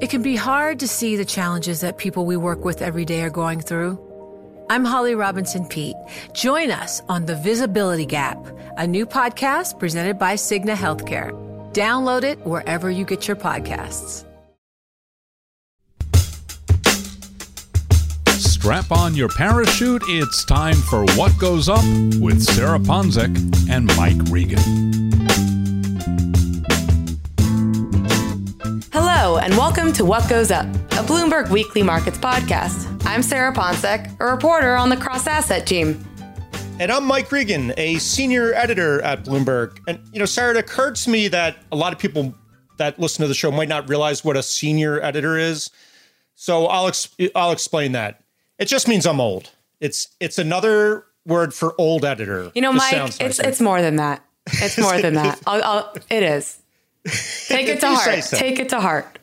It can be hard to see the challenges that people we work with every day are going through. I'm Holly Robinson Peete. Join us on The Visibility Gap, a new podcast presented by Cigna Healthcare. Download it wherever you get your podcasts. Strap on your parachute. It's time for What Goes Up with Sarah Ponczek and Mike Regan. Hello, and welcome to What Goes Up, a Bloomberg Weekly Markets podcast. I'm Sarah Ponczek, a reporter on the cross asset team. And I'm Mike Regan, a senior editor at Bloomberg. And, you know, Sarah, it occurred to me that a lot of people that listen to the show might not realize what a senior editor is. So I'll, ex- I'll explain that. It just means I'm old. It's it's another word for old editor. You know, Mike, it's it's more than that. It's more than that. I'll, I'll, it is. Take it to heart. so. Take it to heart.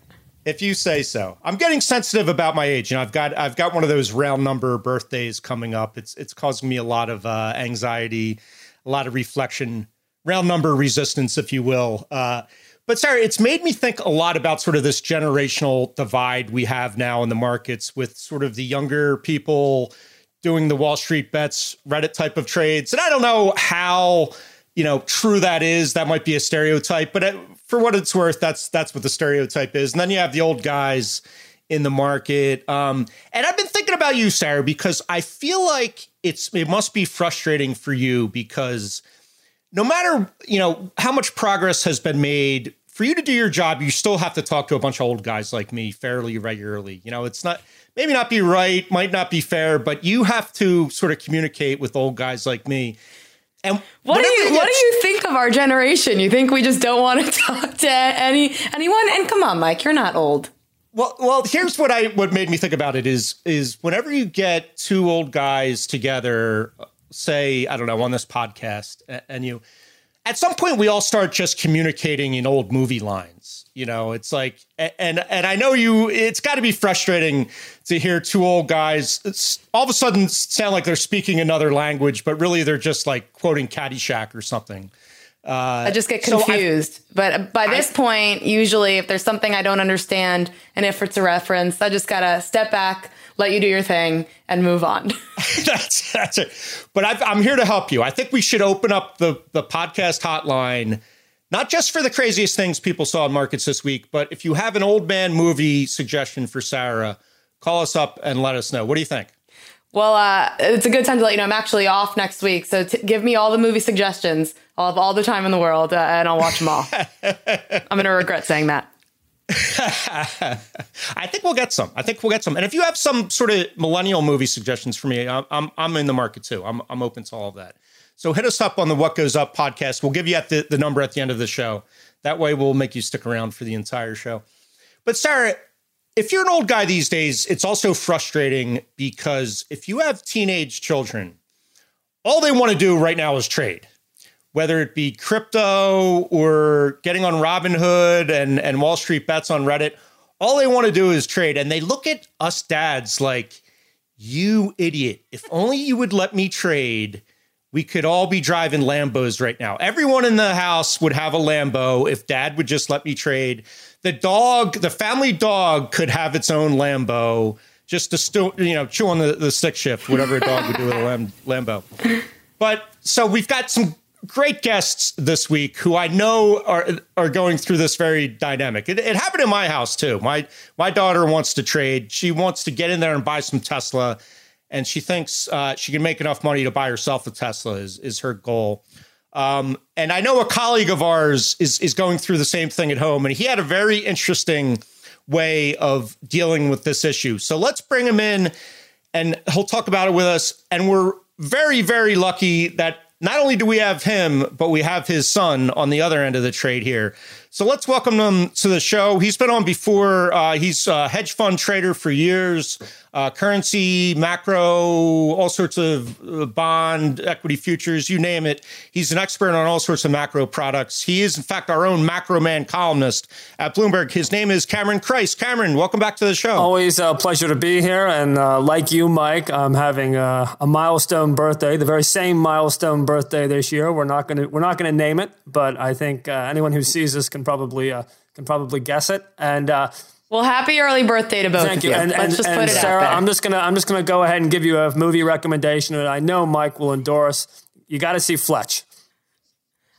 if you say so. I'm getting sensitive about my age. You know, I've got I've got one of those round number birthdays coming up. It's it's causing me a lot of uh, anxiety, a lot of reflection, round number resistance, if you will. Uh, but Sarah, it's made me think a lot about sort of this generational divide we have now in the markets with sort of the younger people doing the Wall Street bets, Reddit type of trades. And I don't know how, you know, true that is. That might be a stereotype, but for what it's worth, that's that's what the stereotype is. And then you have the old guys in the market. Um, and I've been thinking about you, Sarah, because I feel like it's it must be frustrating for you because no matter you know how much progress has been made for you to do your job you still have to talk to a bunch of old guys like me fairly regularly you know it's not maybe not be right might not be fair but you have to sort of communicate with old guys like me and What do you What do you think of our generation? You think we just don't want to talk to any anyone? And come on, Mike, you're not old. Well, well, here's what I what made me think about it is is whenever you get two old guys together, say I don't know on this podcast, and you at some point we all start just communicating in old movie lines. You know, it's like and and I know you. It's got to be frustrating to hear two old guys all of a sudden sound like they're speaking another language, but really they're just like quoting Caddyshack or something. I just get so I- confused. but by this I- point, usually if there's something I don't understand and if it's a reference, I just gotta step back, let you do your thing, and move on. that's that's it. But I've, I'm here to help you. I think we should open up the the podcast hotline, not just for the craziest things people saw in markets this week, but if you have an old man movie suggestion for Sarah, call us up and let us know. What do you think? well, uh, it's a good time to let you know I'm actually off next week, so t- give me all the movie suggestions. I'll have all the time in the world, uh, and I'll watch them all. I'm gonna regret saying that. I think we'll get some. I think we'll get some. And if you have some sort of millennial movie suggestions for me, I'm I'm, I'm in the market too. I'm I'm open to all of that. So hit us up on the What Goes Up podcast. We'll give you at the, the number at the end of the show. That way we'll make you stick around for the entire show. But Sarah, if you're an old guy these days, it's also frustrating because if you have teenage children, all they want to do right now is trade whether it be crypto or getting on Robinhood and, and Wall Street bets on Reddit, all they want to do is trade. And they look at us dads like, you idiot. If only you would let me trade, we could all be driving Lambos right now. Everyone in the house would have a Lambo if dad would just let me trade. The dog, the family dog could have its own Lambo just to still, you know, chew on the, the stick shift, whatever a dog would do with a lam- Lambo. But so we've got some great guests this week who I know are are going through this very dynamic. It, it happened in my house too. My my daughter wants to trade. She wants to get in there and buy some Tesla, and she thinks uh, she can make enough money to buy herself a Tesla. Is is her goal? Um, and I know a colleague of ours is is going through the same thing at home, and he had a very interesting way of dealing with this issue. So let's bring him in, and he'll talk about it with us. And we're very very lucky that not only do we have him, but we have his son on the other end of the trade here. So let's welcome him to the show. He's been on before. Uh, he's a hedge fund trader for years, uh, currency, macro, all sorts of uh, bond, equity futures, you name it. He's an expert on all sorts of macro products. He is, in fact, our own macro man columnist at Bloomberg. His name is Cameron Crise. Cameron, welcome back to the show. Always a pleasure to be here. And uh, like you, Mike, I'm having a, a milestone birthday, the very same milestone birthday this year. We're not going to we're not going to name it, but I think uh, anyone who sees this can probably uh, can probably guess it. And uh, well, happy early birthday to both thank of you. you. And, Let's and, just and put it Sarah, out there. I'm just gonna I'm just gonna go ahead and give you a movie recommendation that I know Mike will endorse. You got to see Fletch.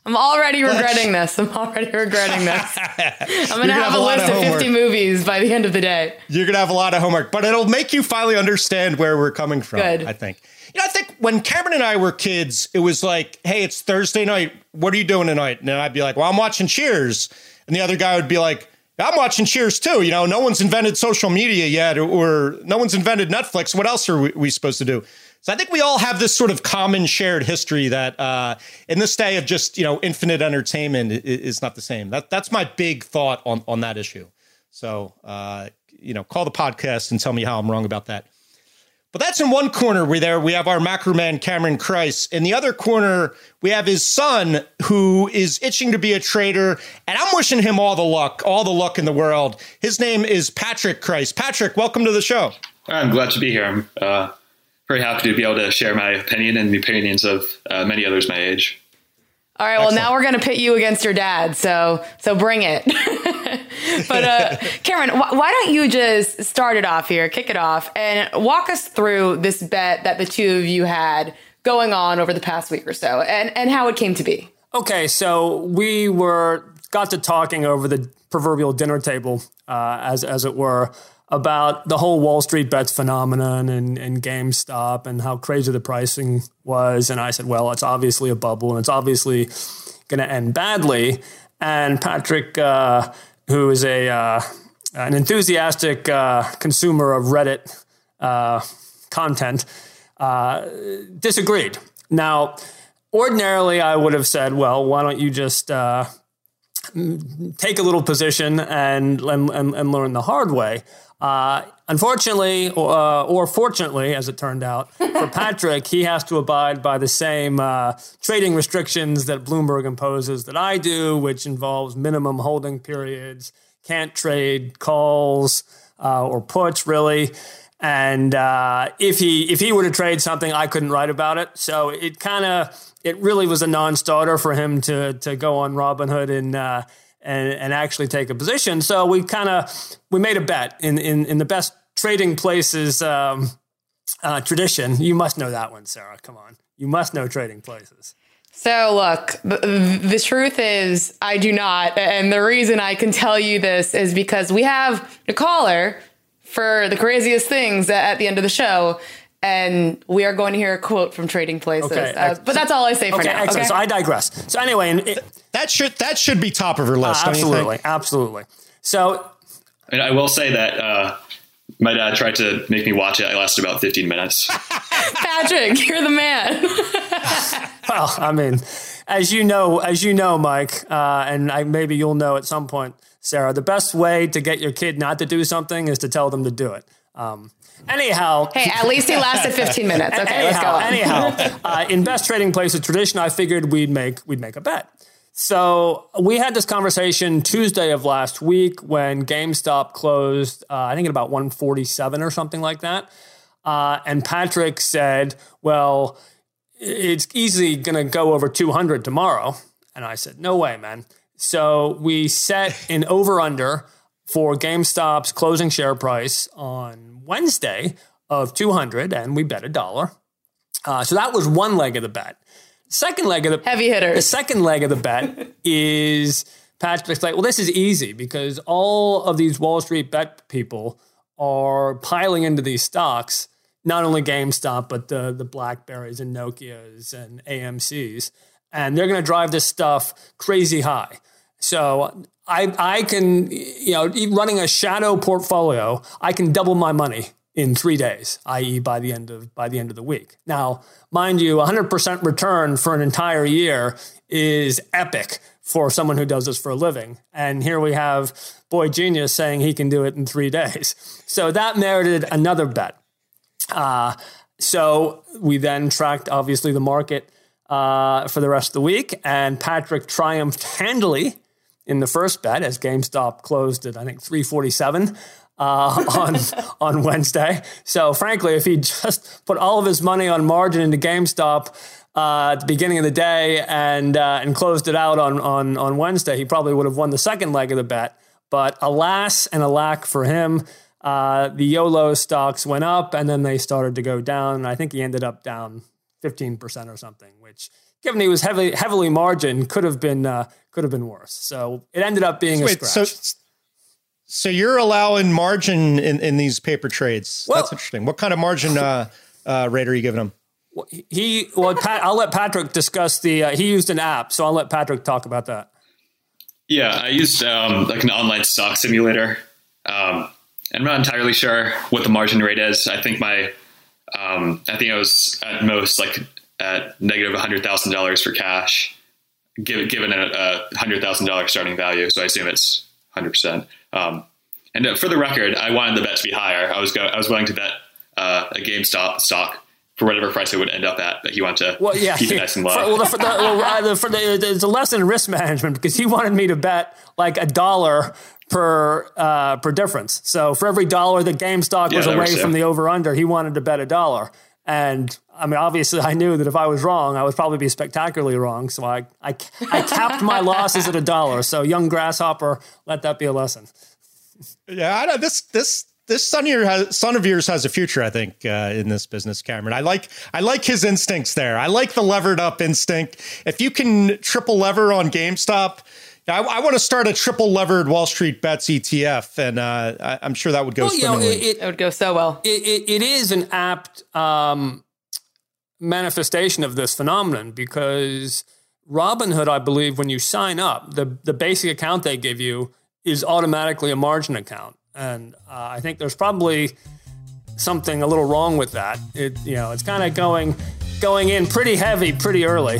I'm already regretting this. I'm already regretting this. I'm gonna going to have, have a a list of of 50 movies by the end of the day. You're going to have a lot of homework, but it'll make you finally understand where we're coming from, Good. I think. You know, I think when Cameron and I were kids, it was like, hey, it's Thursday night. What are you doing tonight? And I'd be like, well, I'm watching Cheers. And the other guy would be like, I'm watching Cheers too. You know, no one's invented social media yet, or, no one's invented Netflix. What else are we, supposed to do? So I think we all have this sort of common shared history that uh, in this day of just, you know, infinite entertainment is not the same. That, that's my big thought on, on that issue. So, uh, you know, call the podcast and tell me how I'm wrong about that. But that's in one corner. We there we have our macro man Cameron Crise. In the other corner, we have his son who is itching to be a trader, and I'm wishing him all the luck, all the luck in the world. His name is Patrick Crise. Patrick, welcome to the show. I'm glad to be here. I'm uh, very happy to be able to share my opinion and the opinions of uh, many others my age. All right. Well, Excellent. now we're going to pit you against your dad. So, so bring it. but, uh, Cameron, wh- why don't you just start it off here, kick it off, and walk us through this bet that the two of you had going on over the past week or so, and and how it came to be. Okay, so we were got to talking over the proverbial dinner table, uh, as as it were, about the whole Wall Street bets phenomenon and, and GameStop and how crazy the pricing was. And I said, well, it's obviously a bubble and it's obviously going to end badly. And Patrick, uh, who is a uh, an enthusiastic uh, consumer of Reddit uh, content, uh, disagreed. Now, ordinarily, I would have said, well, why don't you just take a little position and, and, and, and learn the hard way? Uh, unfortunately, or, uh, or fortunately, as it turned out, for Patrick, he has to abide by the same uh, trading restrictions that Bloomberg imposes that I do, which involves minimum holding periods, can't trade calls uh, or puts, really. And uh, if he if he were to trade something, I couldn't write about it. So it kind of it really was a non-starter for him to to go on Robinhood and uh, and and actually take a position. So we kind of we made a bet in in in the best trading places um, uh, tradition. You must know that one, Sarah. Come on, you must know trading places. So, look, the, the truth is, I do not. And the reason I can tell you this is because we have a caller for the craziest things at the end of the show. And we are going to hear a quote from Trading Places. Okay, Uh, but that's all I say for Okay, now. excellent. Okay? So I digress. So anyway, and it, That should that should be top of her list. don't you think? absolutely, absolutely. So And I will say that uh, my dad tried to make me watch it. I lasted about 15 minutes. Patrick, you're the man. Well, I mean, as you know, as you know, Mike, uh, and I, maybe you'll know at some point, Sarah, the best way to get your kid not to do something is to tell them to do it. Um, anyhow, hey, at least he lasted 15 minutes. Okay, let's go anyhow, on. anyhow, uh, in best trading places tradition, I figured we'd make we'd make a bet. So we had this conversation Tuesday of last week when GameStop closed. Uh, I think at about 147 or something like that. Uh, and Patrick said, "Well, it's easily going to go over 200 tomorrow." And I said, "No way, man." So we set an over under for GameStop's closing share price on Wednesday of 200, and we bet a dollar. Uh, so that was one leg of the bet. Second leg of the Heavy hitter. the second leg of the bet is Patrick's like, well, this is easy because all of these Wall Street bet people are piling into these stocks, not only GameStop, but the, the Blackberries and Nokias and AMCs. And they're going to drive this stuff crazy high. So I, I can, you know, running a shadow portfolio, I can double my money in three days, i.e., by the end of by the end of the week. Now, mind you, 100% return for an entire year is epic for someone who does this for a living. And here we have Boy Genius saying he can do it in three days. So that merited another bet. Uh, so we then tracked, obviously, the market uh, for the rest of the week, and Patrick triumphed handily in the first bet as GameStop closed at I think 347 uh, on on Wednesday. So frankly, if he just put all of his money on margin into GameStop uh, at the beginning of the day and uh, and closed it out on on on Wednesday, he probably would have won the second leg of the bet. But alas and alack for him, uh, the YOLO stocks went up and then they started to go down. I think he ended up down 15% or something, which given he was heavily heavily margin could have been uh, could have been worse. So it ended up being Wait, a scratch. So, so you're allowing margin in, in these paper trades. Well, That's interesting. What kind of margin uh, uh, rate are you giving him? He well, Pat, I'll let Patrick discuss the. Uh, he used an app, so I'll let Patrick talk about that. Yeah, I used um, like an online stock simulator. Um, I'm not entirely sure what the margin rate is. I think my, um, I think I was at most like at negative hundred thousand dollars for cash, given given a, a hundred thousand dollars starting value. So I assume it's hundred percent. Um, and uh, for the record, I wanted the bet to be higher. I was go- I was willing to bet uh, a GameStop stock for whatever price it would end up at. But he wanted to well, yeah, keep it nice and low. For, well, the, for the, well, the, for the, it's a lesson in risk management because he wanted me to bet like a dollar per uh, per difference. So for every dollar that GameStop was away from the over under, he wanted to bet a dollar. And I mean, obviously, I knew that if I was wrong, I would probably be spectacularly wrong. So I I, I capped my losses at a dollar. So young grasshopper, let that be a lesson. Yeah, I know this this this son of yours has, son of yours has a future, I think, uh, in this business, Cameron. I like I like his instincts there. I like the levered up instinct. If you can triple lever on GameStop, I, I want to start a triple levered Wall Street bets ETF, and uh, I, am sure that would go well. You know, it, it, it, would go so well. It, it is an apt um, manifestation of this phenomenon because Robinhood, I believe, when you sign up, the the basic account they give you is automatically a margin account, and uh, I think there's probably something a little wrong with that. It you know it's kind of going going in pretty heavy pretty early.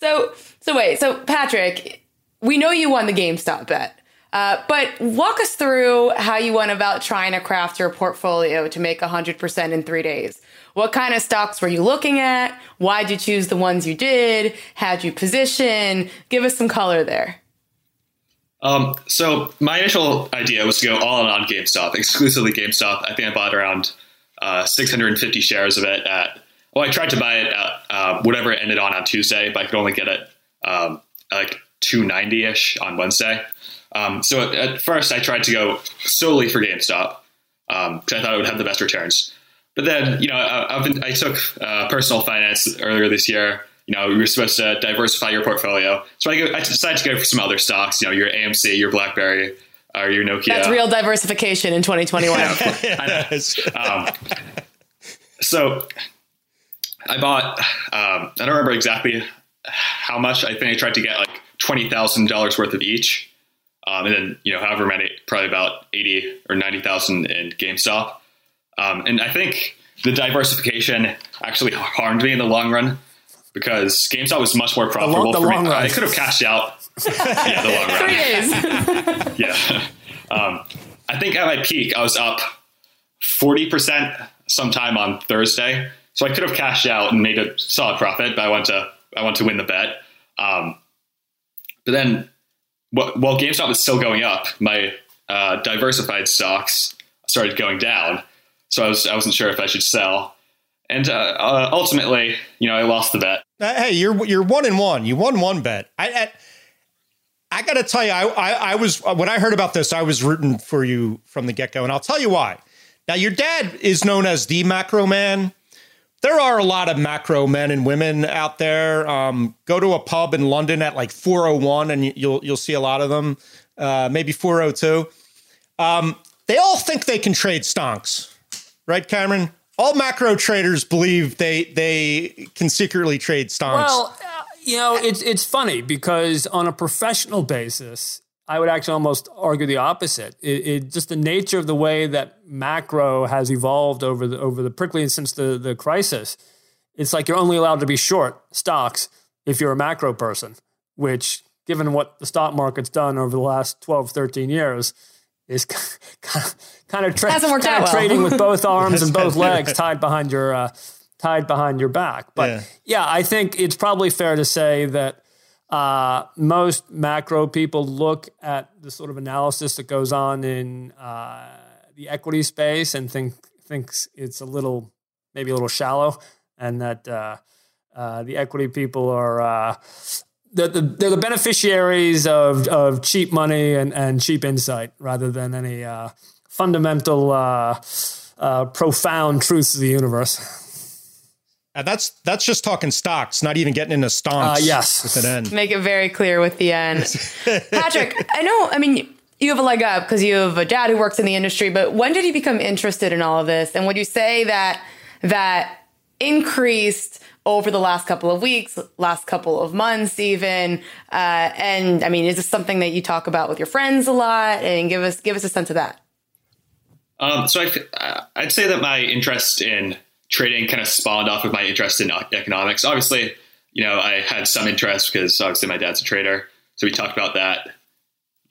So, so wait, so Patrick, we know you won the GameStop bet. Uh, but walk us through how you went about trying to craft your portfolio to make 100% in three days. What kind of stocks were you looking at? Why'd you choose the ones you did? How'd you position? Give us some color there. Um, so my initial idea was to go all in on GameStop, exclusively GameStop. I think I bought around uh, 650 shares of it at well, I tried to buy it at uh, whatever it ended on on Tuesday, but I could only get it um, like 290 ish on Wednesday. Um, so at, at, first, I tried to go solely for GameStop because um, I thought it would have the best returns. But then, you know, I, been, I took uh, personal finance earlier this year. You know, you're supposed to diversify your portfolio, so I, go, I decided to go for some other stocks. You know, your AMC, your BlackBerry, or your Nokia. That's real diversification in 2021. um, so I bought, um, I don't remember exactly how much. I think I tried to get like $20,000 worth of each. Um, and then, you know, however many, probably about 80 or 90,000 in GameStop. Um, and I think the diversification actually harmed me in the long run because GameStop was much more profitable the long, the for me. I could have cashed out. yeah, the long run. Three days. yeah. Um, I think at my peak, I was up 40% sometime on Thursday. So I could have cashed out and made a solid profit, but I want to I want to win the bet. Um, but then, while GameStop was still going up, my uh, diversified stocks started going down. So I was I wasn't sure if I should sell, and uh, uh, ultimately, you know, I lost the bet. Uh, hey, you're you're one and one. You won one bet. I I, I got to tell you, I, I I was when I heard about this, I was rooting for you from the get go, and I'll tell you why Now, your dad is known as the macro man. There are a lot of macro men and women out there. Um, go to a pub in London at like 401 and you'll you'll see a lot of them. Uh, maybe 402. Um, they all think they can trade stonks, right, Cameron? All macro traders believe they they can secretly trade stonks. Well, uh, you know, it's it's funny because on a professional basis, I would actually almost argue the opposite. It, it, just the nature of the way that macro has evolved over the over the particularly since the the crisis. It's like you're only allowed to be short stocks if you're a macro person, which given what the stock market's done over the last 12, 13 years, is kind of, kind of, tra- kind of well. trading with both arms and both legs tied behind your uh, tied behind your back. But Yeah. yeah, I think it's probably fair to say that uh, most macro people look at the sort of analysis that goes on in uh, the equity space and think thinks it's a little maybe a little shallow, and that uh, uh, the equity people are. Uh, they're the, they're the beneficiaries of, of cheap money and, and cheap insight rather than any uh, fundamental, profound truths of the universe. And that's that's just talking stocks, not even getting into stonks. Uh, yes. with an N. Make it very clear with the end. Patrick, I know, I mean, you have a leg up because you have a dad who works in the industry, but when did you become interested in all of this? And would you say that that increased over the last couple of weeks, last couple of months, even? Uh, and I mean, is this something that you talk about with your friends a lot? And give us give us a sense of that. Um, so I, f- uh, I'd say that my interest in trading kind of spawned off of my interest in economics. Obviously, you know, I had some interest because obviously my dad's a trader, so we talked about that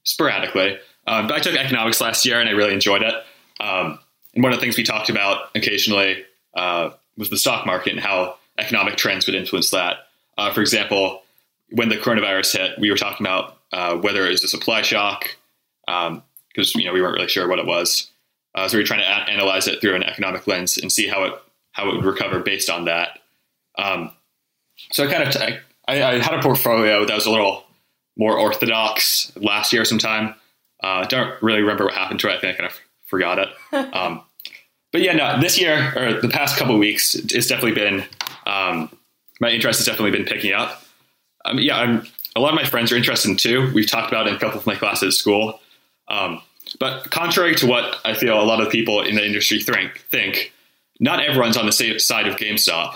sporadically. Um, but I took economics last year and I really enjoyed it. Um, and one of the things we talked about occasionally uh, was the stock market and how economic trends would influence that. Uh, for example, when the coronavirus hit, we were talking about uh, whether it was a supply shock because you know we weren't really sure what it was. Uh, so we were trying to a- analyze it through an economic lens and see how it how it would recover based on that. Um, so I kind of t- I, I had a portfolio that was a little more orthodox last year sometime. I uh, don't really remember what happened to it. I think I kind of forgot it. Um, but yeah, no, this year or the past couple of weeks, it's definitely been um, my interest has definitely been picking up. Um, yeah, I'm, a lot of my friends are interested in too. We've talked about it in a couple of my classes at school. Um, but contrary to what I feel a lot of people in the industry think, think not everyone's on the same side of GameStop.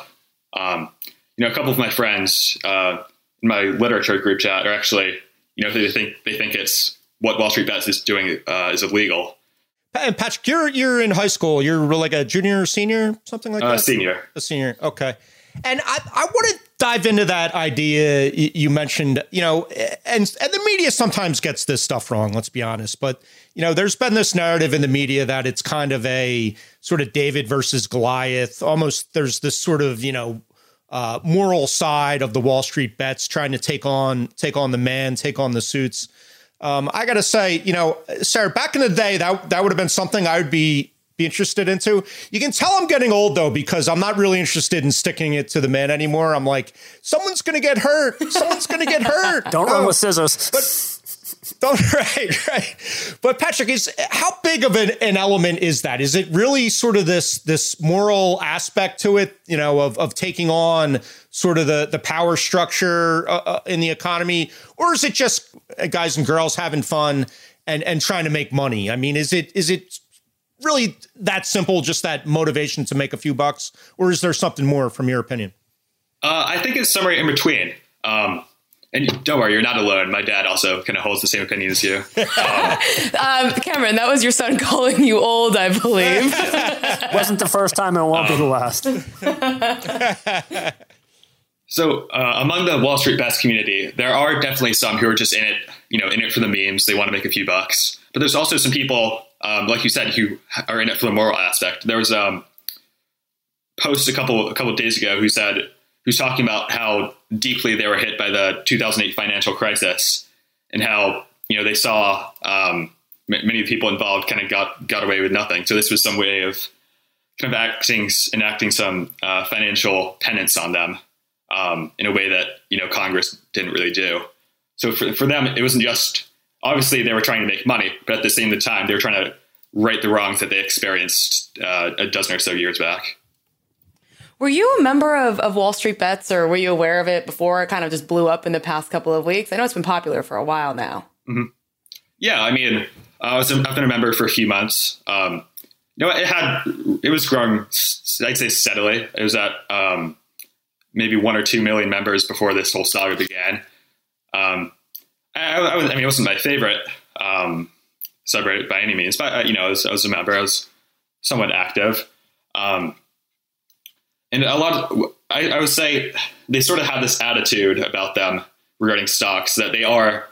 Um, you know, a couple of my friends uh, in my literature group chat are actually, you know, they think they think it's what Wall Street Bets is doing uh, is illegal. And Patrick, you're you're in high school. You're like a junior or senior, something like Uh, that. senior. A senior. Okay. And I, I want to dive into that idea you mentioned, you know, and and the media sometimes gets this stuff wrong, let's be honest. But, you know, there's been this narrative in the media that it's kind of a sort of David versus Goliath. Almost there's this sort of, you know, uh, moral side of the Wall Street bets trying to take on take on the man, take on the suits. Um, I got to say, you know, Sarah, back in the day, that that would have been something I would be be interested into. You can tell I'm getting old though because I'm not really interested in sticking it to the man anymore. I'm like, someone's to get hurt. Someone's to get hurt. Don't run Oh, with scissors. Don't right, right. But Patrick, is how big of an, an element is that? Is it really sort of this this moral aspect to it? You know, of of taking on sort of the the power structure uh, uh, in the economy, or is it just uh, guys and girls having fun and and trying to make money? I mean, is it is it really that simple? Just that motivation to make a few bucks, or is there something more from your opinion? Uh, I think it's somewhere in between. Um, and don't worry, you're not alone. My dad also kind of holds the same opinion as you. Um, Cameron, that was your son calling you old, I believe. Wasn't the first time and it won't be the last. So uh, among the Wall Street Bets community, there are definitely some who are just in it, you know, in it for the memes. They want to make a few bucks. But there's also some people, um, like you said, who are in it for the moral aspect. There was um, post a couple a couple days ago who said who's talking about how deeply they were hit by the 2008 financial crisis and how you know they saw um, m- many of people involved kind of got got away with nothing. So this was some way of kind of acting enacting some uh, financial penance on them um, in a way that you know Congress didn't really do. So for for them, it wasn't just obviously they were trying to make money, but at the same time they were trying to right the wrongs that they experienced uh, a dozen or so years back. Were you a member of, of Wall Street Bets or were you aware of it before it kind of just blew up in the past couple of weeks? I know it's been popular for a while now. Mm-hmm. Yeah, I mean, I was, I've been a member for a few months. Um, you know, it had, it was growing, I'd say steadily. It was at um, maybe one or two million members before this whole saga began. Um, I, I, I, mean, it wasn't my favorite um, subreddit by any means, but, uh, you know, I was, I was, a member, I was somewhat active. Um, and a lot of, I, I would say they sort of have this attitude about them regarding stocks that they are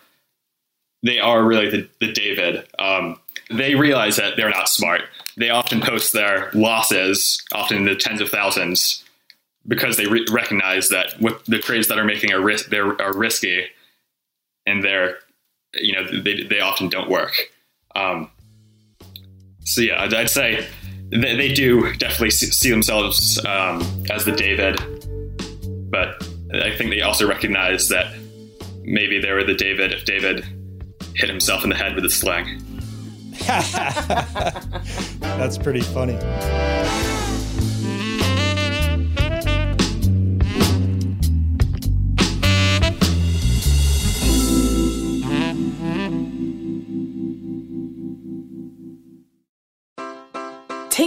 they are really the, the David. Um, they realize that they're not smart. They often post their losses, often in the tens of thousands, because they re- recognize that the trades that are making are, ris- are risky, and they're you know they, they often don't work. Um, so yeah, I'd, I'd say they, they do definitely see themselves um, as the David, but I think they also recognize that maybe they were the David if David hit himself in the head with a sling. That's pretty funny.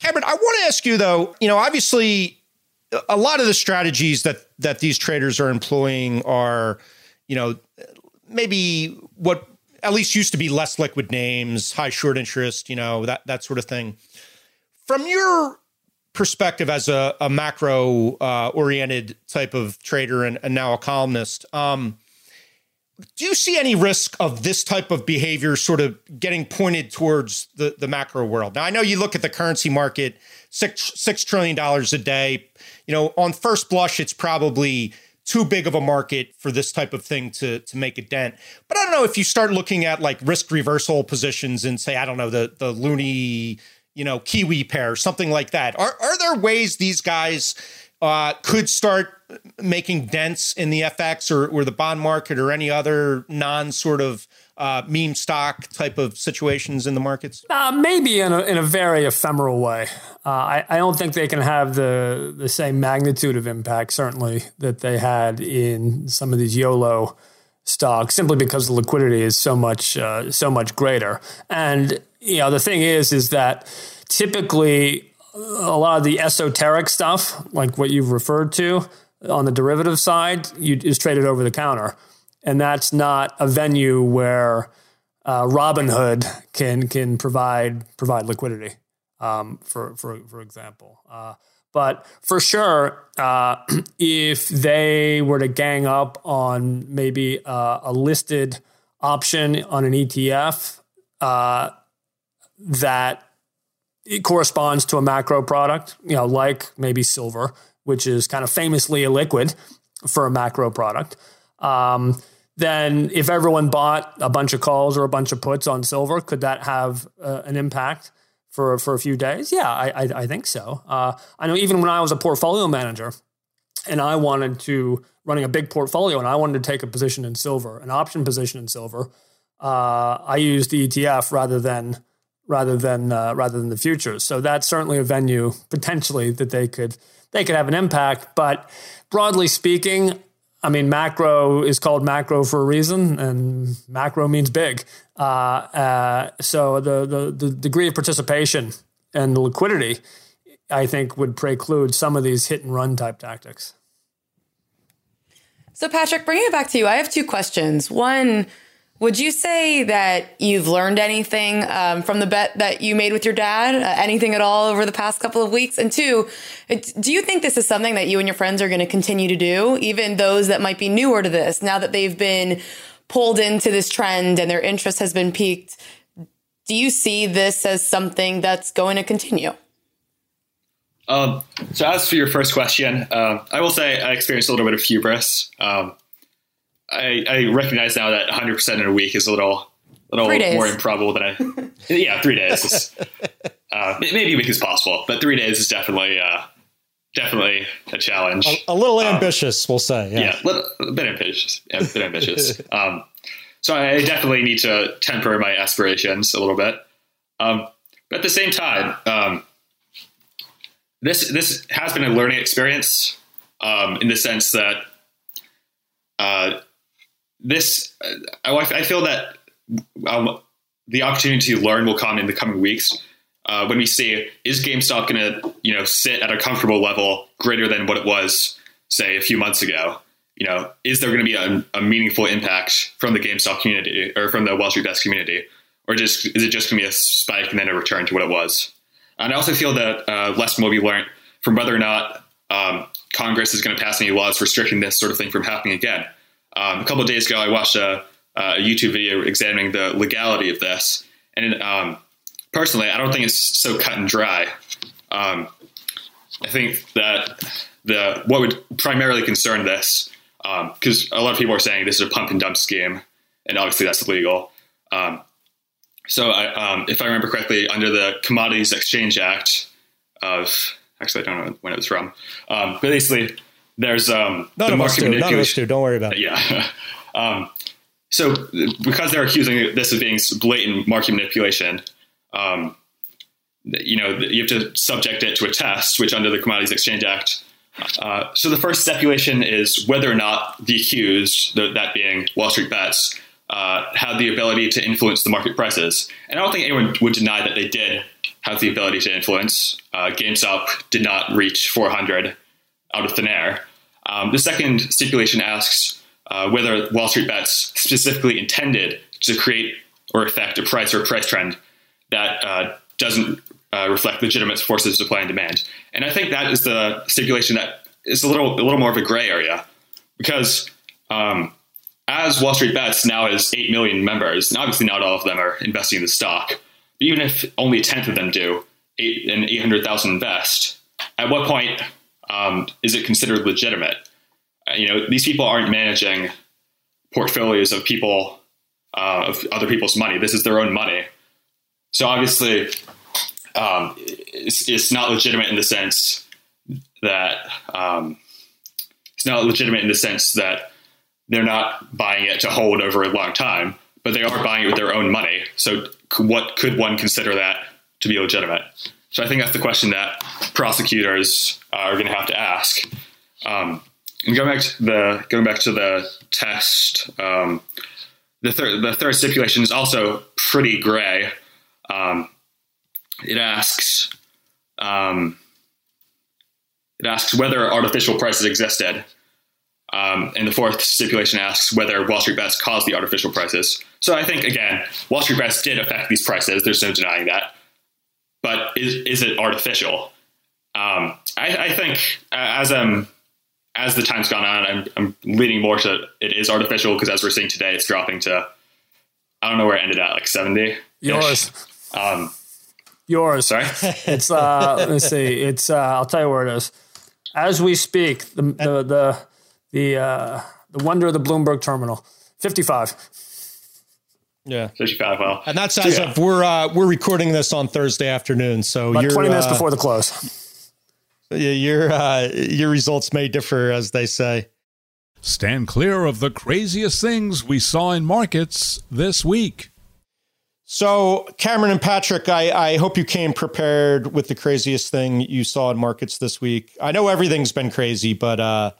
Cameron, I want to ask you though, you know, obviously a lot of the strategies that that these traders are employing are, you know, maybe what at least used to be less liquid names, high short interest, you know, that that sort of thing. From your perspective as a, a macro uh, oriented type of trader and, and now a columnist, um, do you see any risk of this type of behavior sort of getting pointed towards the, the macro world? Now, I know you look at the currency market, six six trillion dollars a day. You know, on first blush, it's probably too big of a market for this type of thing to to make a dent. But I don't know if you start looking at like risk reversal positions and say, I don't know, the the loonie, you know, kiwi pair, something like that. Are are there ways these guys uh, could start making dents in the FX or, or the bond market or any other non sort of uh, meme stock type of situations in the markets? Uh, maybe in a, in a very ephemeral way. Uh, I, I don't think they can have the, the same magnitude of impact, certainly, that they had in some of these YOLO stocks, simply because the liquidity is so much uh, so much greater. And you know, the thing is, is that typically a lot of the esoteric stuff, like what you've referred to, on the derivative side you, is traded over the counter, and that's not a venue where uh, Robinhood can can provide provide liquidity. Um, for for for example, uh, but for sure, uh, if they were to gang up on maybe uh, a listed option on an ETF uh, that it corresponds to a macro product, you know, like maybe silver which is kind of famously illiquid for a macro product. Um, then, if everyone bought a bunch of calls or a bunch of puts on silver, could that have uh, an impact for for a few days? Yeah, I I, I think so. Uh, I know even when I was a portfolio manager, and I wanted to running a big portfolio, and I wanted to take a position in silver, an option position in silver. Uh, I used the ETF rather than rather than uh, rather than the futures. So that's certainly a venue potentially that they could they could have an impact. But broadly speaking, I mean, macro is called macro for a reason, and macro means big. Uh, uh, so the, the, the degree of participation and the liquidity, I think, would preclude some of these hit and run type tactics. So, Patrick, bringing it back to you, I have two questions. One, would you say that you've learned anything um, from the bet that you made with your dad? Uh, anything at all over the past couple of weeks? And two, do you think this is something that you and your friends are going to continue to do, even those that might be newer to this, now that they've been pulled into this trend and their interest has been piqued? do you see this as something that's going to continue? Um, so as for your first question, uh, I will say I experienced a little bit of hubris. Um, I, I, recognize now that 100% in a week is a little, little more improbable than I. yeah, three days. uh, maybe a week is possible, but three days is definitely uh, definitely a challenge. A, a little um, ambitious, we'll say. Yeah, yeah little, a bit ambitious. Yeah, a bit ambitious. um, so I definitely need to temper my aspirations a little bit. Um, but at the same time, um, this this has been a learning experience um, in the sense that uh, this I, I, feel that um, the opportunity to learn will come in the coming weeks uh, when we see is GameStop going to you know sit at a comfortable level greater than what it was say a few months ago. You know, is there going to be a, a meaningful impact from the GameStop community or from the Wall Street Bets community, or just is it just going to be a spike and then a return to what it was? And I also feel that uh, lesson will be learned from whether or not um, Congress is going to pass any laws restricting this sort of thing from happening again. Um, a couple of days ago, I watched a, a, YouTube video examining the legality of this, and um, personally, I don't think it's so cut and dry. Um, I think that the what would primarily concern this, because um, a lot of people are saying this is a pump and dump scheme, and obviously that's illegal. Um, so, I, if I remember correctly, under the Commodities Exchange Act of Actually, I don't know when it was from. Um, basically, there's um, none the of us do. None of us do. Don't worry about it. Yeah. um, so because they're accusing this of being blatant market manipulation, um, you know, you have to subject it to a test, which under the Commodities Exchange Act. Uh, so the first stipulation is whether or not the accused, that being Wall Street Bets, uh, had the ability to influence the market prices. And I don't think anyone would deny that they did have the ability to influence. Uh, GameStop did not reach 400 out of thin air. Um, the second stipulation asks uh, whether Wall Street Bets specifically intended to create or affect a price or a price trend that uh, doesn't uh, reflect legitimate forces of supply and demand. And I think that is the stipulation that is a little a little more of a gray area because um, as Wall Street Bets now has eight million members, and obviously not all of them are investing in the stock but even if only a tenth of them do, eight, an 800,000 invest, at what point um, is it considered legitimate? Uh, you know, these people aren't managing portfolios of people, uh, of other people's money. This is their own money. So obviously, um, it's, it's, not legitimate in the sense that um, it's not legitimate in the sense that they're not buying it to hold over a long time, but they are buying it with their own money. So what could one consider that to be legitimate? So I think that's the question that prosecutors are going to have to ask. Um, and going back to the going back to the test, um, the third the third stipulation is also pretty gray. Um, it asks um, it asks whether artificial prices existed, um, and the fourth stipulation asks whether Wall Street bets caused the artificial prices. So I think again, Wall Street bets did affect these prices. There's no denying that. But is is it artificial? Um, I, I, think as um as the time's gone on, I'm, I'm leaning more to it is artificial because as we're seeing today, it's dropping to I don't know where it ended at, like seventy. Yours. Um, Yours. Sorry. it's uh, let's see. It's uh, I'll tell you where it is. As we speak, the the the the uh, the wonder of the Bloomberg terminal, fifty five. Yeah, fifty-five. Well, and that's as yeah. of we're uh, we're recording this on Thursday afternoon, so About you're twenty minutes uh, before the close. Yeah, your uh, your results may differ, as they say. Stand clear of the craziest things we saw in markets this week. So, Cameron and Patrick, I, I hope you came prepared with the craziest thing you saw in markets this week. I know everything's been crazy, but uh,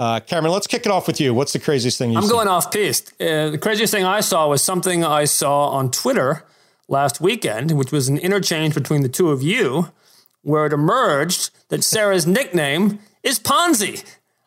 uh, Cameron, let's kick it off with you. What's the craziest thing you I'm seen? going off piste. Uh, the craziest thing I saw was something I saw on Twitter last weekend, which was an interchange between the two of you, where it emerged that Sarah's nickname is Ponzi.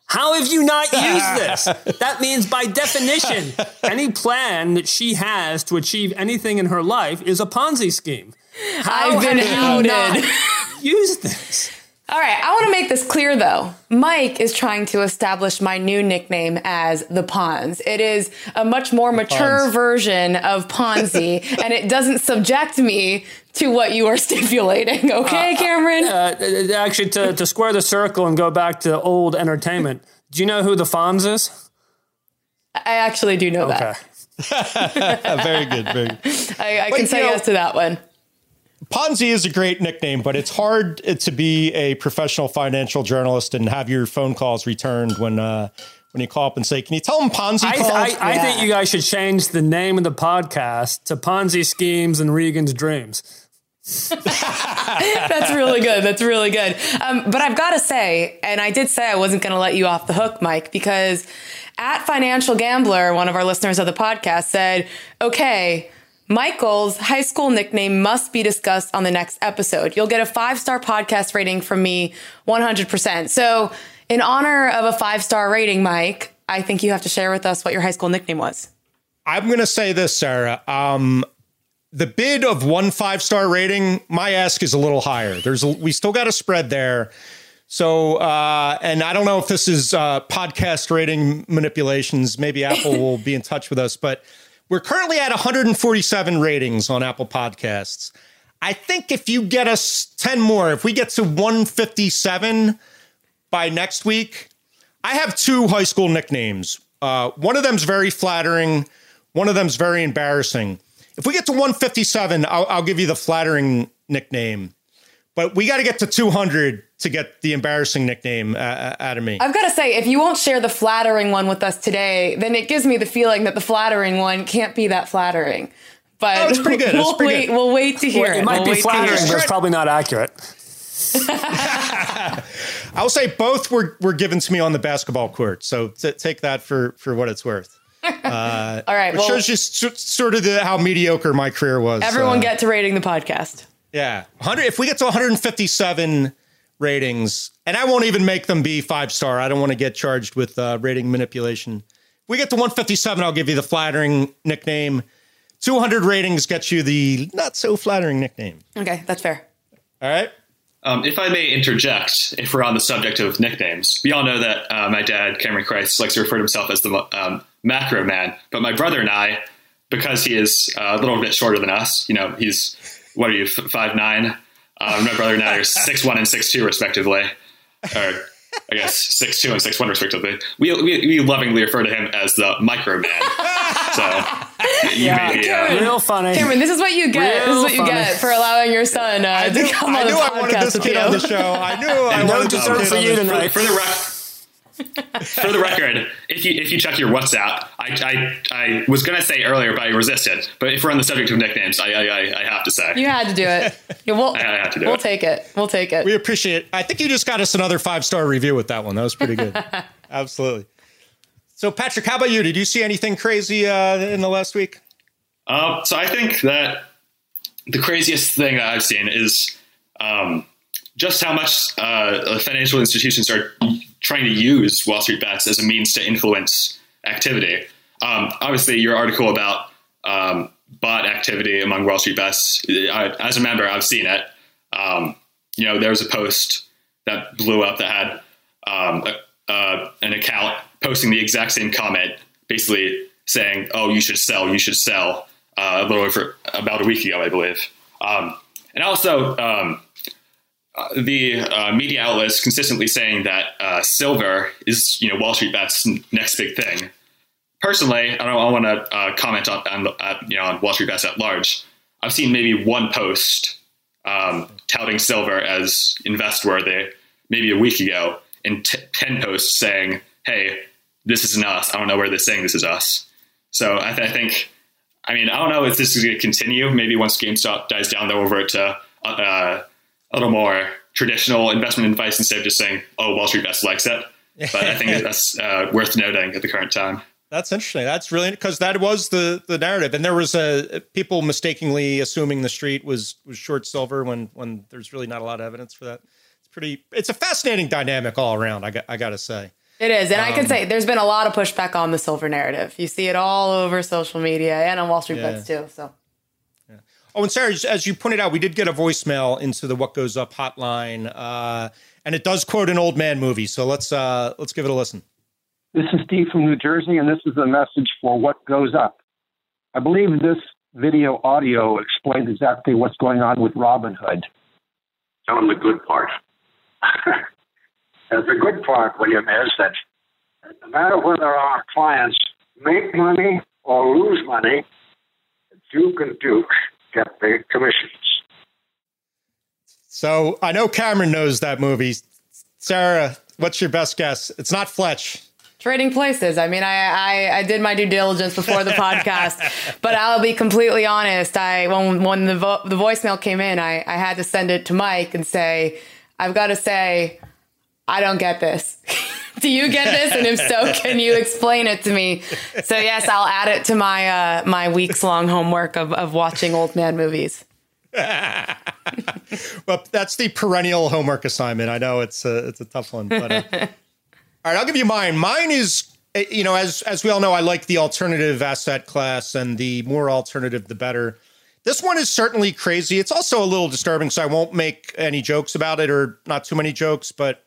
How have you not used this? that means, by definition, any plan that she has to achieve anything in her life is a Ponzi scheme. How I've been outed. Use this. All right, I want to make this clear though. Mike is trying to establish my new nickname as the Pons. It is a much more mature Pons. version of Ponzi, and it doesn't subject me to what you are stipulating. Okay, Cameron? Uh, actually, to, to square the circle and go back to old entertainment, do you know who the Fonz is? I actually do know Okay. Uh, very good. Very good. I, I But, can say you know- yes to that one. Ponzi is a great nickname, but it's hard to be a professional financial journalist and have your phone calls returned when uh, when you call up and say, "Can you tell them Ponzi I, calls?" I, I think you guys should change the name of the podcast to Ponzi Schemes and Regan's Dreams. That's really good. That's really good. Um, but I've got to say, and I did say I wasn't going to let you off the hook, Mike, because at Financial Gambler, one of our listeners of the podcast said, okay, Michael's high school nickname must be discussed on the next episode. You'll get a five star podcast rating from me 100%. So, in honor of a five star rating, Mike, I think you have to share with us what your high school nickname was. I'm going to say this, Sarah. Um, the bid of one five star rating, my ask is a little higher. There's a, we still got a spread there. So, uh, and I don't know if this is uh, podcast rating manipulations. Maybe Apple will be in touch with us, but we're currently at 147 ratings on Apple Podcasts. I think if you get us 10 more, if we get to 157 by next week, I have two high school nicknames. Uh, one of them's very flattering. One of them's very embarrassing. If we get to 157, I'll, I'll give you the flattering nickname. But we got to get to 200 to get the embarrassing nickname uh, out of me. I've got to say, if you won't share the flattering one with us today, then it gives me the feeling that the flattering one can't be that flattering. But Oh, it's pretty good. We'll pretty wait. good. We'll wait to hear It it. might We'll be wait to hear flattering, but it's probably not accurate. I'll say both were, were given to me on the basketball court. So t- take that for, for what it's worth. All right. It Well, shows just s- sort of the, how mediocre my career was. everyone Uh, get to rating the podcast. Yeah, 100. If we get to 157 ratings, and I won't even make them be five star. I don't want to get charged with uh, rating manipulation. If we get to 157, I'll give you the flattering nickname. 200 ratings gets you the not so flattering nickname. Okay, that's fair. All right. Um, if I may interject, if we're on the subject of nicknames, we all know that uh, my dad, Cameron Crise, likes to refer to himself as the um, macro man. But my brother and I, because he is uh, a little bit shorter than us, you know, he's, what are you, f- five nine? Um, my brother and I are six one and six two respectively, or I guess six two and six one respectively. We, we, we lovingly refer to him as the micro man. So you may be, uh, Real funny. Cameron, this is what you get. this is what you funny. get for allowing your son uh, to come I on the knew I wanted podcast this kid you. on the show. I knew I No wanted this dessert kid for on you this- tonight. for the rec- for the record, if you if you check your WhatsApp, I I, I was going to say earlier, but I resisted. But if we're on the subject of nicknames, I I, I- I have to say. You had to do it. Yeah, we'll, I had to do we'll it. take it. We'll take it. We appreciate it. I think you just got us another five star review with that one. That was pretty good. Absolutely. So, Patrick, how about you? Did you see anything crazy uh, in the last week? Um, so I think that the craziest thing that I've seen is um, just how much uh, financial institutions are trying to use Wall Street bets as a means to influence activity. Um, obviously, your article about um, bot activity among Wall Street bets, I, as a member, I've seen it. Um, you know, there was a post that blew up that had um, a, uh, an account posting the exact same comment, basically saying, "Oh, you should sell, you should sell." Uh, a little over about a week ago, I believe. Um, and also, um, the uh, media outlets consistently saying that uh, silver is, you know, Wall Street Bet's next big thing. Personally, I don't want to uh, comment on, on uh, you know on Wall Street Bets at large. I've seen maybe one post um, touting silver as invest worthy, maybe a week ago, and t- ten posts saying, "Hey, this isn't us." I don't know where they're saying this is us. So I, th- I think, I mean, I don't know if this is going to continue. Maybe once GameStop dies down, they'll revert to uh, a little more traditional investment advice instead of just saying, "Oh, Wall Street Bets likes it." But I think that's uh, worth noting at the current time. That's interesting. That's really because that was the the narrative, and there was a people mistakenly assuming the street was was short silver when when there's really not a lot of evidence for that. It's pretty. It's a fascinating dynamic all around. I got I got to say. It is. And I Um, can say there's been a lot of pushback on the silver narrative. You see it all over social media and on Wall Street Yeah. Bets too. So Oh, and Sarah, as you pointed out, we did get a voicemail into the What Goes Up hotline. Uh, and it does quote an old man movie. So let's uh, let's give it a listen. This is Steve from New Jersey, and this is a message for what goes up. I believe this video audio explains exactly what's going on with Robinhood. Tell them the good part. and the good part, William, is that no matter whether our clients make money or lose money, Duke and Duke get the commissions. So I know Cameron knows that movie. Sarah, what's your best guess? It's not Fletch. Trading places. I mean, I, I, I did my due diligence before the podcast, but I'll be completely honest. I when when the vo- the voicemail came in, I, I had to send it to Mike and say, I've got to say, I don't get this. Do you get this? And if so, can you explain it to me? So yes, I'll add it to my uh, my weeks long homework of, of watching old man movies. well, that's the perennial homework assignment. I know it's a it's a tough one, but uh, all right, I'll give you mine. Mine is eh, you know as as we all know, I like the alternative asset class, and the more alternative, the better. This one is certainly crazy. It's also a little disturbing, so I won't make any jokes about it or not too many jokes, but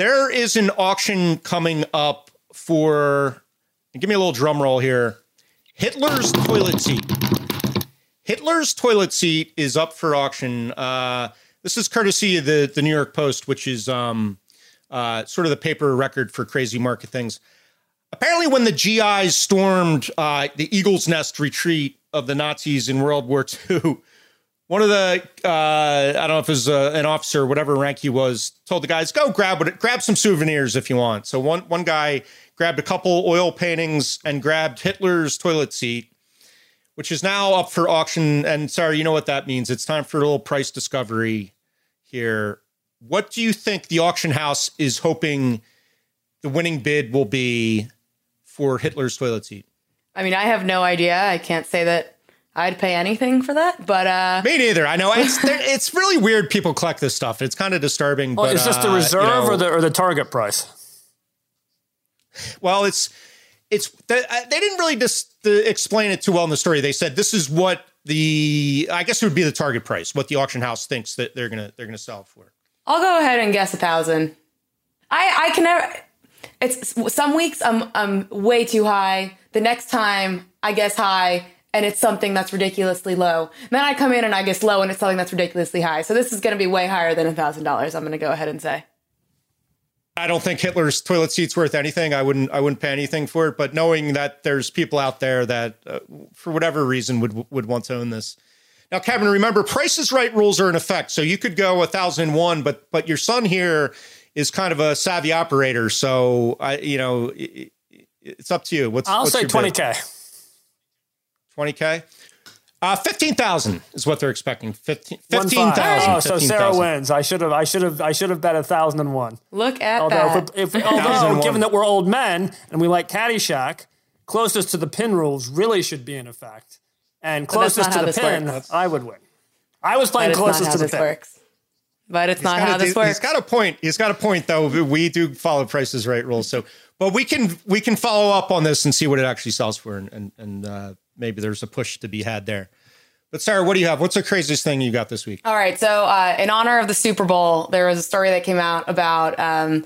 there is an auction coming up for give me a little drum roll here. Hitler's toilet seat. Hitler's toilet seat is up for auction. Uh, this is courtesy of the, the New York Post, which is um, uh, sort of the paper record for crazy market things. Apparently, when the GIs stormed uh, the Eagle's Nest retreat of the Nazis in World War II, one of the uh, I don't know if it was uh, an officer, whatever rank he was, told the guys, "Go grab it, grab some souvenirs if you want." So one one guy grabbed a couple oil paintings and grabbed Hitler's toilet seat which is now up for auction. And sorry, you know what that means. It's time for a little price discovery here. What do you think the auction house is hoping the winning bid will be for Hitler's toilet seat? I mean, I have no idea. I can't say that I'd pay anything for that, but uh me neither. I know it's it's really weird. People collect this stuff. It's kind of disturbing. Well, but, is this the uh, reserve you know, or the or the target price? Well, it's it's they didn't really just explain it too well in the story. They said this is what the I guess it would be the target price, what the auction house thinks that they're gonna they're gonna sell for. I'll go ahead and guess a thousand. I I can never. It's some weeks I'm I'm way too high. The next time I guess high, and it's something that's ridiculously low. Then I come in and I guess low, and it's something that's ridiculously high. So this is going to be way higher than a thousand dollars. I'm going to go ahead and say. I don't think Hitler's toilet seat's worth anything. I wouldn't. I wouldn't pay anything for it. But knowing that there's people out there that, uh, for whatever reason, would would want to own this. Now, Kevin, remember, Price is Right rules are in effect, so you could go a thousand one, but but your son here is kind of a savvy operator, so I, you know, it, it's up to you. What's I'll what's say your twenty bid? k. Twenty k. Uh, fifteen thousand is what they're expecting. 15 One 15,000. five. Oh, so Sarah 15,000. wins. I should have. I should have. I should have bet a thousand and one. Look at Although, that. if, if, although given that we're old men and we like Caddyshack, closest to the pin rules really should be in effect, and But closest to the pin, works. I would win. I was but playing it's not closest how to the this pin. works. But it's not how gotta this do- works. He's got a point. He's got a point, though. We do follow prices right rules. So, but we can we can follow up on this and see what it actually sells for, and and, and uh, maybe there's a push to be had there. But Sarah, what do you have? What's the craziest thing you got this week? All right. So, uh, in honor of the Super Bowl, there was a story that came out about um,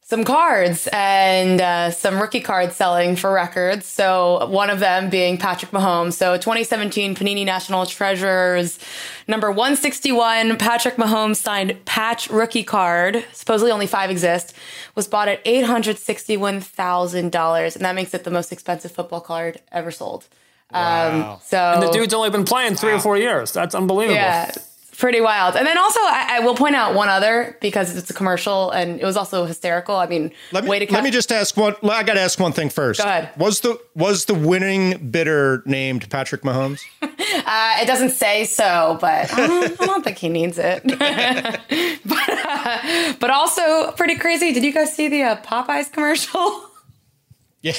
some cards and uh, some rookie cards selling for records. So, one of them being Patrick Mahomes. So, 2017 Panini National Treasures number 161, Patrick Mahomes signed patch rookie card. Supposedly only five exist. Was bought at $861,000. And that makes it the most expensive football card ever sold. Um, so And the dude's only been playing three or four years. That's unbelievable. yeah, pretty wild. And then also, I, I will point out one other because it's a commercial and it was also hysterical. I mean, Let me way to let me just ask one. I got to ask one thing first. Go ahead. Was the was the winning bidder named Patrick Mahomes? Uh, it doesn't say so, but I don't, I don't think he needs it. but, uh, but also pretty crazy. Did you guys see the uh, Popeyes commercial?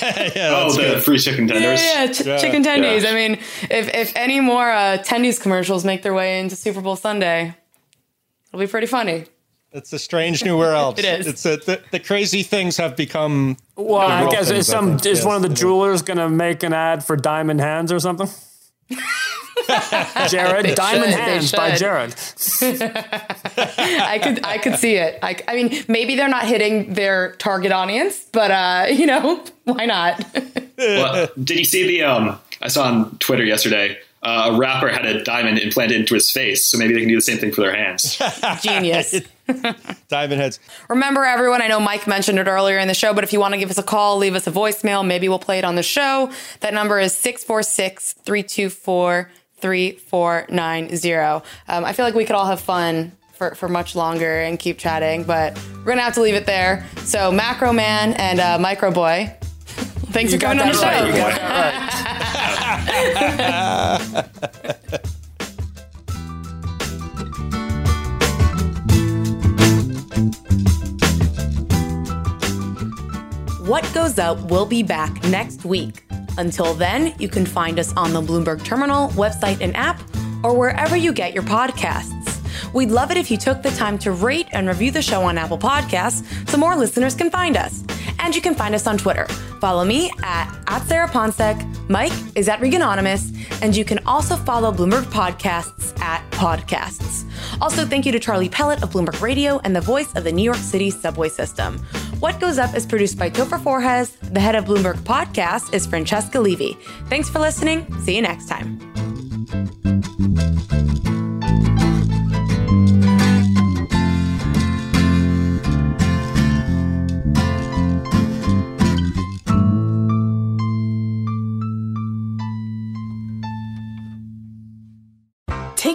yeah, yeah. Oh, That's the good. free chicken tenders. Yeah, yeah, ch- Yeah. chicken tendies. Yeah. I mean, if if any more uh, tendies commercials make their way into Super Bowl Sunday, it'll be pretty funny. It's a strange new world. It is. It's a, the, the crazy things have become. Well, I guess things, is some is Yes, one of the jewelers going to make an ad for diamond hands or something? Jared, Diamond should, Hands by. Jared. I could I could see it. I, I mean, maybe they're not hitting their target audience, but uh, you know, why not? well, did you see the? Um, I saw on Twitter yesterday. Uh, a rapper had a diamond implanted into his face, so maybe they can do the same thing for their hands. Genius. Diamond heads. Remember, everyone, I know Mike mentioned it earlier in the show, but if you want to give us a call, leave us a voicemail. Maybe we'll play it on the show. That number is 646 324 3490. Um, I feel like we could all have fun for, for much longer and keep chatting, but we're going to have to leave it there. So, Macro Man and uh, Micro Boy, thanks You for coming on the that show. What Goes Up will be back next week. Until then, you can find us on the Bloomberg Terminal website and app, or wherever you get your podcasts. We'd love it if you took the time to rate and review the show on Apple Podcasts so more listeners can find us. And you can find us on Twitter. Follow me at, at Sarah Ponczek, Mike is at Reganonymous, and you can also follow Bloomberg Podcasts at Podcasts. Also, thank you to Charlie Pellet of Bloomberg Radio and the voice of the New York City subway system. What Goes Up is produced by Topher Forhecz. The head of Bloomberg Podcast is Francesca Levy. Thanks for listening. See you next time.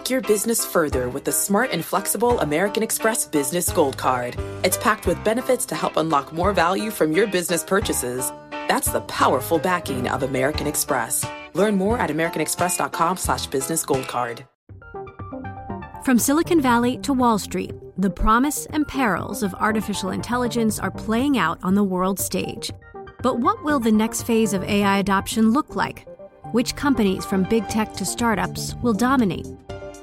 Take your business further with the smart and flexible American Express Business Gold Card. It's packed with benefits to help unlock more value from your business purchases. That's the powerful backing of American Express. Learn more at americanexpress.com slash business gold card. From Silicon Valley to Wall Street, the promise and perils of artificial intelligence are playing out on the world stage. But what will the next phase of AI adoption look like? Which companies, from big tech to startups, will dominate?